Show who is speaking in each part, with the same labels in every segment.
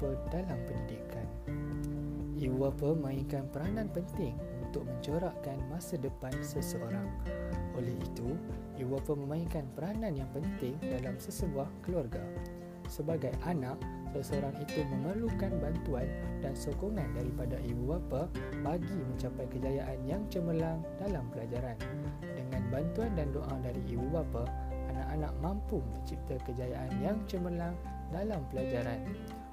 Speaker 1: bapa dalam pendidikan. Ibu bapa mainkan peranan penting untuk mencorakkan masa depan seseorang. Oleh itu, ibu bapa memainkan peranan yang penting dalam sesebuah keluarga. Sebagai anak, seseorang itu memerlukan bantuan dan sokongan daripada ibu bapa bagi mencapai kejayaan yang cemerlang dalam pelajaran. Dengan bantuan dan doa dari ibu bapa, anak-anak mampu mencipta kejayaan yang cemerlang dalam pelajaran.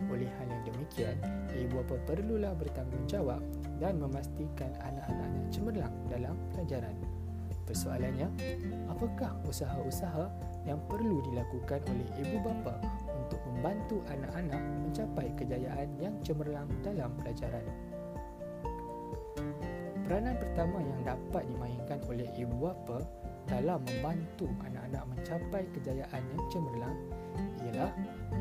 Speaker 1: Oleh hal yang demikian, ibu bapa perlulah bertanggungjawab dan memastikan anak-anaknya cemerlang dalam pelajaran. Persoalannya, apakah usaha-usaha yang perlu dilakukan oleh ibu bapa untuk membantu anak-anak mencapai kejayaan yang cemerlang dalam pelajaran? Peranan pertama yang dapat dimainkan oleh ibu bapa dalam membantu anak-anak mencapai kejayaan yang cemerlang ialah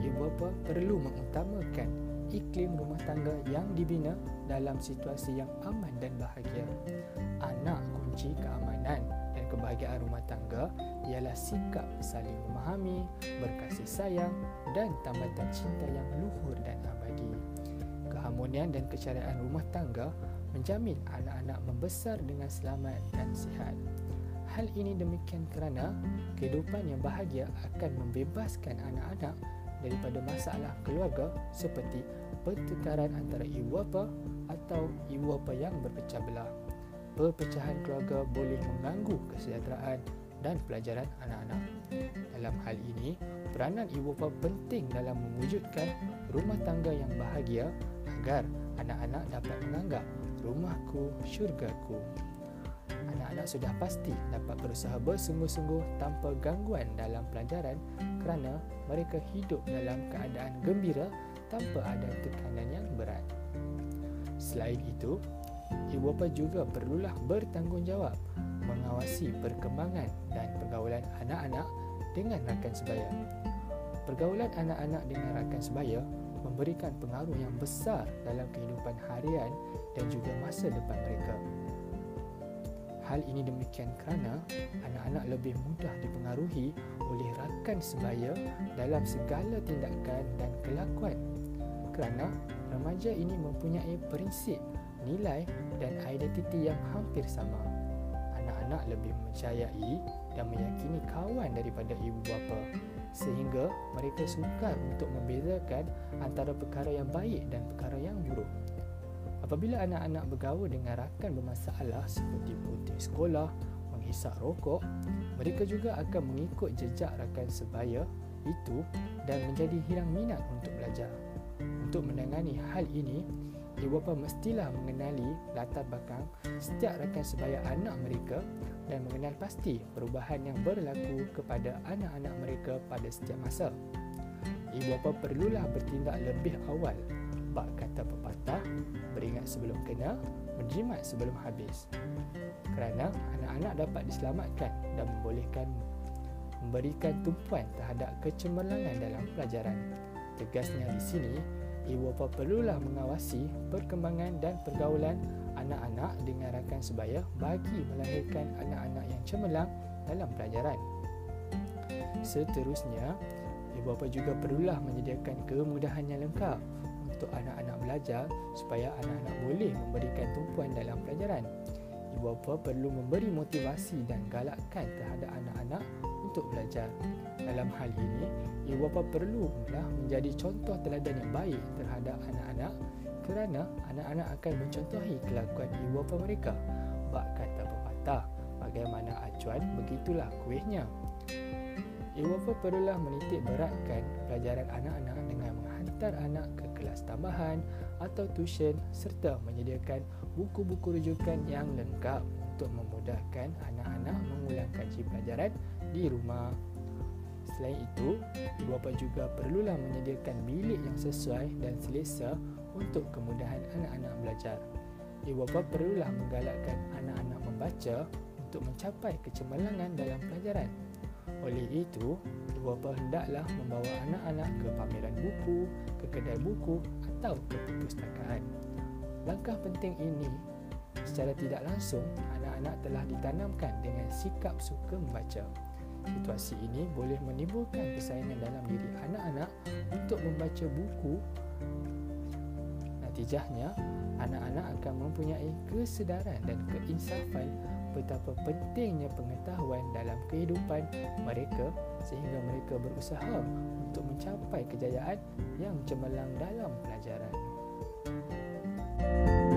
Speaker 1: ibu bapa perlu mengutamakan iklim rumah tangga yang dibina dalam situasi yang aman dan bahagia. Anak kunci keamanan dan kebahagiaan rumah tangga ialah sikap saling memahami, berkasih sayang dan tambatan cinta yang luhur dan abadi. Keharmonian dan keceriaan rumah tangga menjamin anak-anak membesar dengan selamat dan sihat. Hal ini demikian kerana kehidupan yang bahagia akan membebaskan anak-anak daripada masalah keluarga seperti pertukaran antara ibu bapa atau ibu bapa yang berpecah belah. Perpecahan keluarga boleh mengganggu kesejahteraan dan pelajaran anak-anak. Dalam hal ini, peranan ibu bapa penting dalam mewujudkan rumah tangga yang bahagia agar anak-anak dapat menganggap rumahku syurgaku anak-anak sudah pasti dapat berusaha bersungguh-sungguh tanpa gangguan dalam pelajaran kerana mereka hidup dalam keadaan gembira tanpa ada tekanan yang berat. Selain itu, ibu bapa juga perlulah bertanggungjawab mengawasi perkembangan dan pergaulan anak-anak dengan rakan sebaya. Pergaulan anak-anak dengan rakan sebaya memberikan pengaruh yang besar dalam kehidupan harian dan juga masa depan mereka. Hal ini demikian kerana anak-anak lebih mudah dipengaruhi oleh rakan sebaya dalam segala tindakan dan kelakuan. Kerana remaja ini mempunyai prinsip, nilai dan identiti yang hampir sama. Anak-anak lebih mempercayai dan meyakini kawan daripada ibu bapa sehingga mereka sukar untuk membezakan antara perkara yang baik dan perkara yang buruk. Apabila anak-anak bergaul dengan rakan bermasalah seperti putih sekolah, menghisap rokok, mereka juga akan mengikut jejak rakan sebaya itu dan menjadi hilang minat untuk belajar. Untuk menangani hal ini, ibu bapa mestilah mengenali latar belakang setiap rakan sebaya anak mereka dan mengenal pasti perubahan yang berlaku kepada anak-anak mereka pada setiap masa. Ibu bapa perlulah bertindak lebih awal bak kata pepatah beringat sebelum kena menjimat sebelum habis. Kerana anak-anak dapat diselamatkan dan membolehkan memberikan tumpuan terhadap kecemerlangan dalam pelajaran. Tegasnya di sini ibu bapa perlulah mengawasi perkembangan dan pergaulan anak-anak dengan rakan sebaya bagi melahirkan anak-anak yang cemerlang dalam pelajaran. Seterusnya ibu bapa juga perlulah menyediakan kemudahan yang lengkap untuk anak-anak belajar supaya anak-anak boleh memberikan tumpuan dalam pelajaran. Ibu bapa perlu memberi motivasi dan galakkan terhadap anak-anak untuk belajar. Dalam hal ini, ibu bapa perlu menjadi contoh teladan yang baik terhadap anak-anak kerana anak-anak akan mencontohi kelakuan ibu bapa mereka. Bak kata pepatah, bagaimana acuan begitulah kuihnya. Bapa perlulah menitik beratkan pelajaran anak-anak dengan menghantar anak ke kelas tambahan atau tuition serta menyediakan buku-buku rujukan yang lengkap untuk memudahkan anak-anak mengulang kaji pelajaran di rumah. Selain itu, ibu bapa juga perlulah menyediakan bilik yang sesuai dan selesa untuk kemudahan anak-anak belajar. Ibu bapa perlulah menggalakkan anak-anak membaca untuk mencapai kecemerlangan dalam pelajaran. Oleh itu, ibu bapa hendaklah membawa anak-anak ke pameran buku, ke kedai buku atau ke perpustakaan. Langkah penting ini secara tidak langsung anak-anak telah ditanamkan dengan sikap suka membaca. Situasi ini boleh menimbulkan persaingan dalam diri anak-anak untuk membaca buku Natijahnya, anak-anak akan mempunyai kesedaran dan keinsafan betapa pentingnya pengetahuan dalam kehidupan mereka sehingga mereka berusaha untuk mencapai kejayaan yang cemerlang dalam pelajaran. Thank you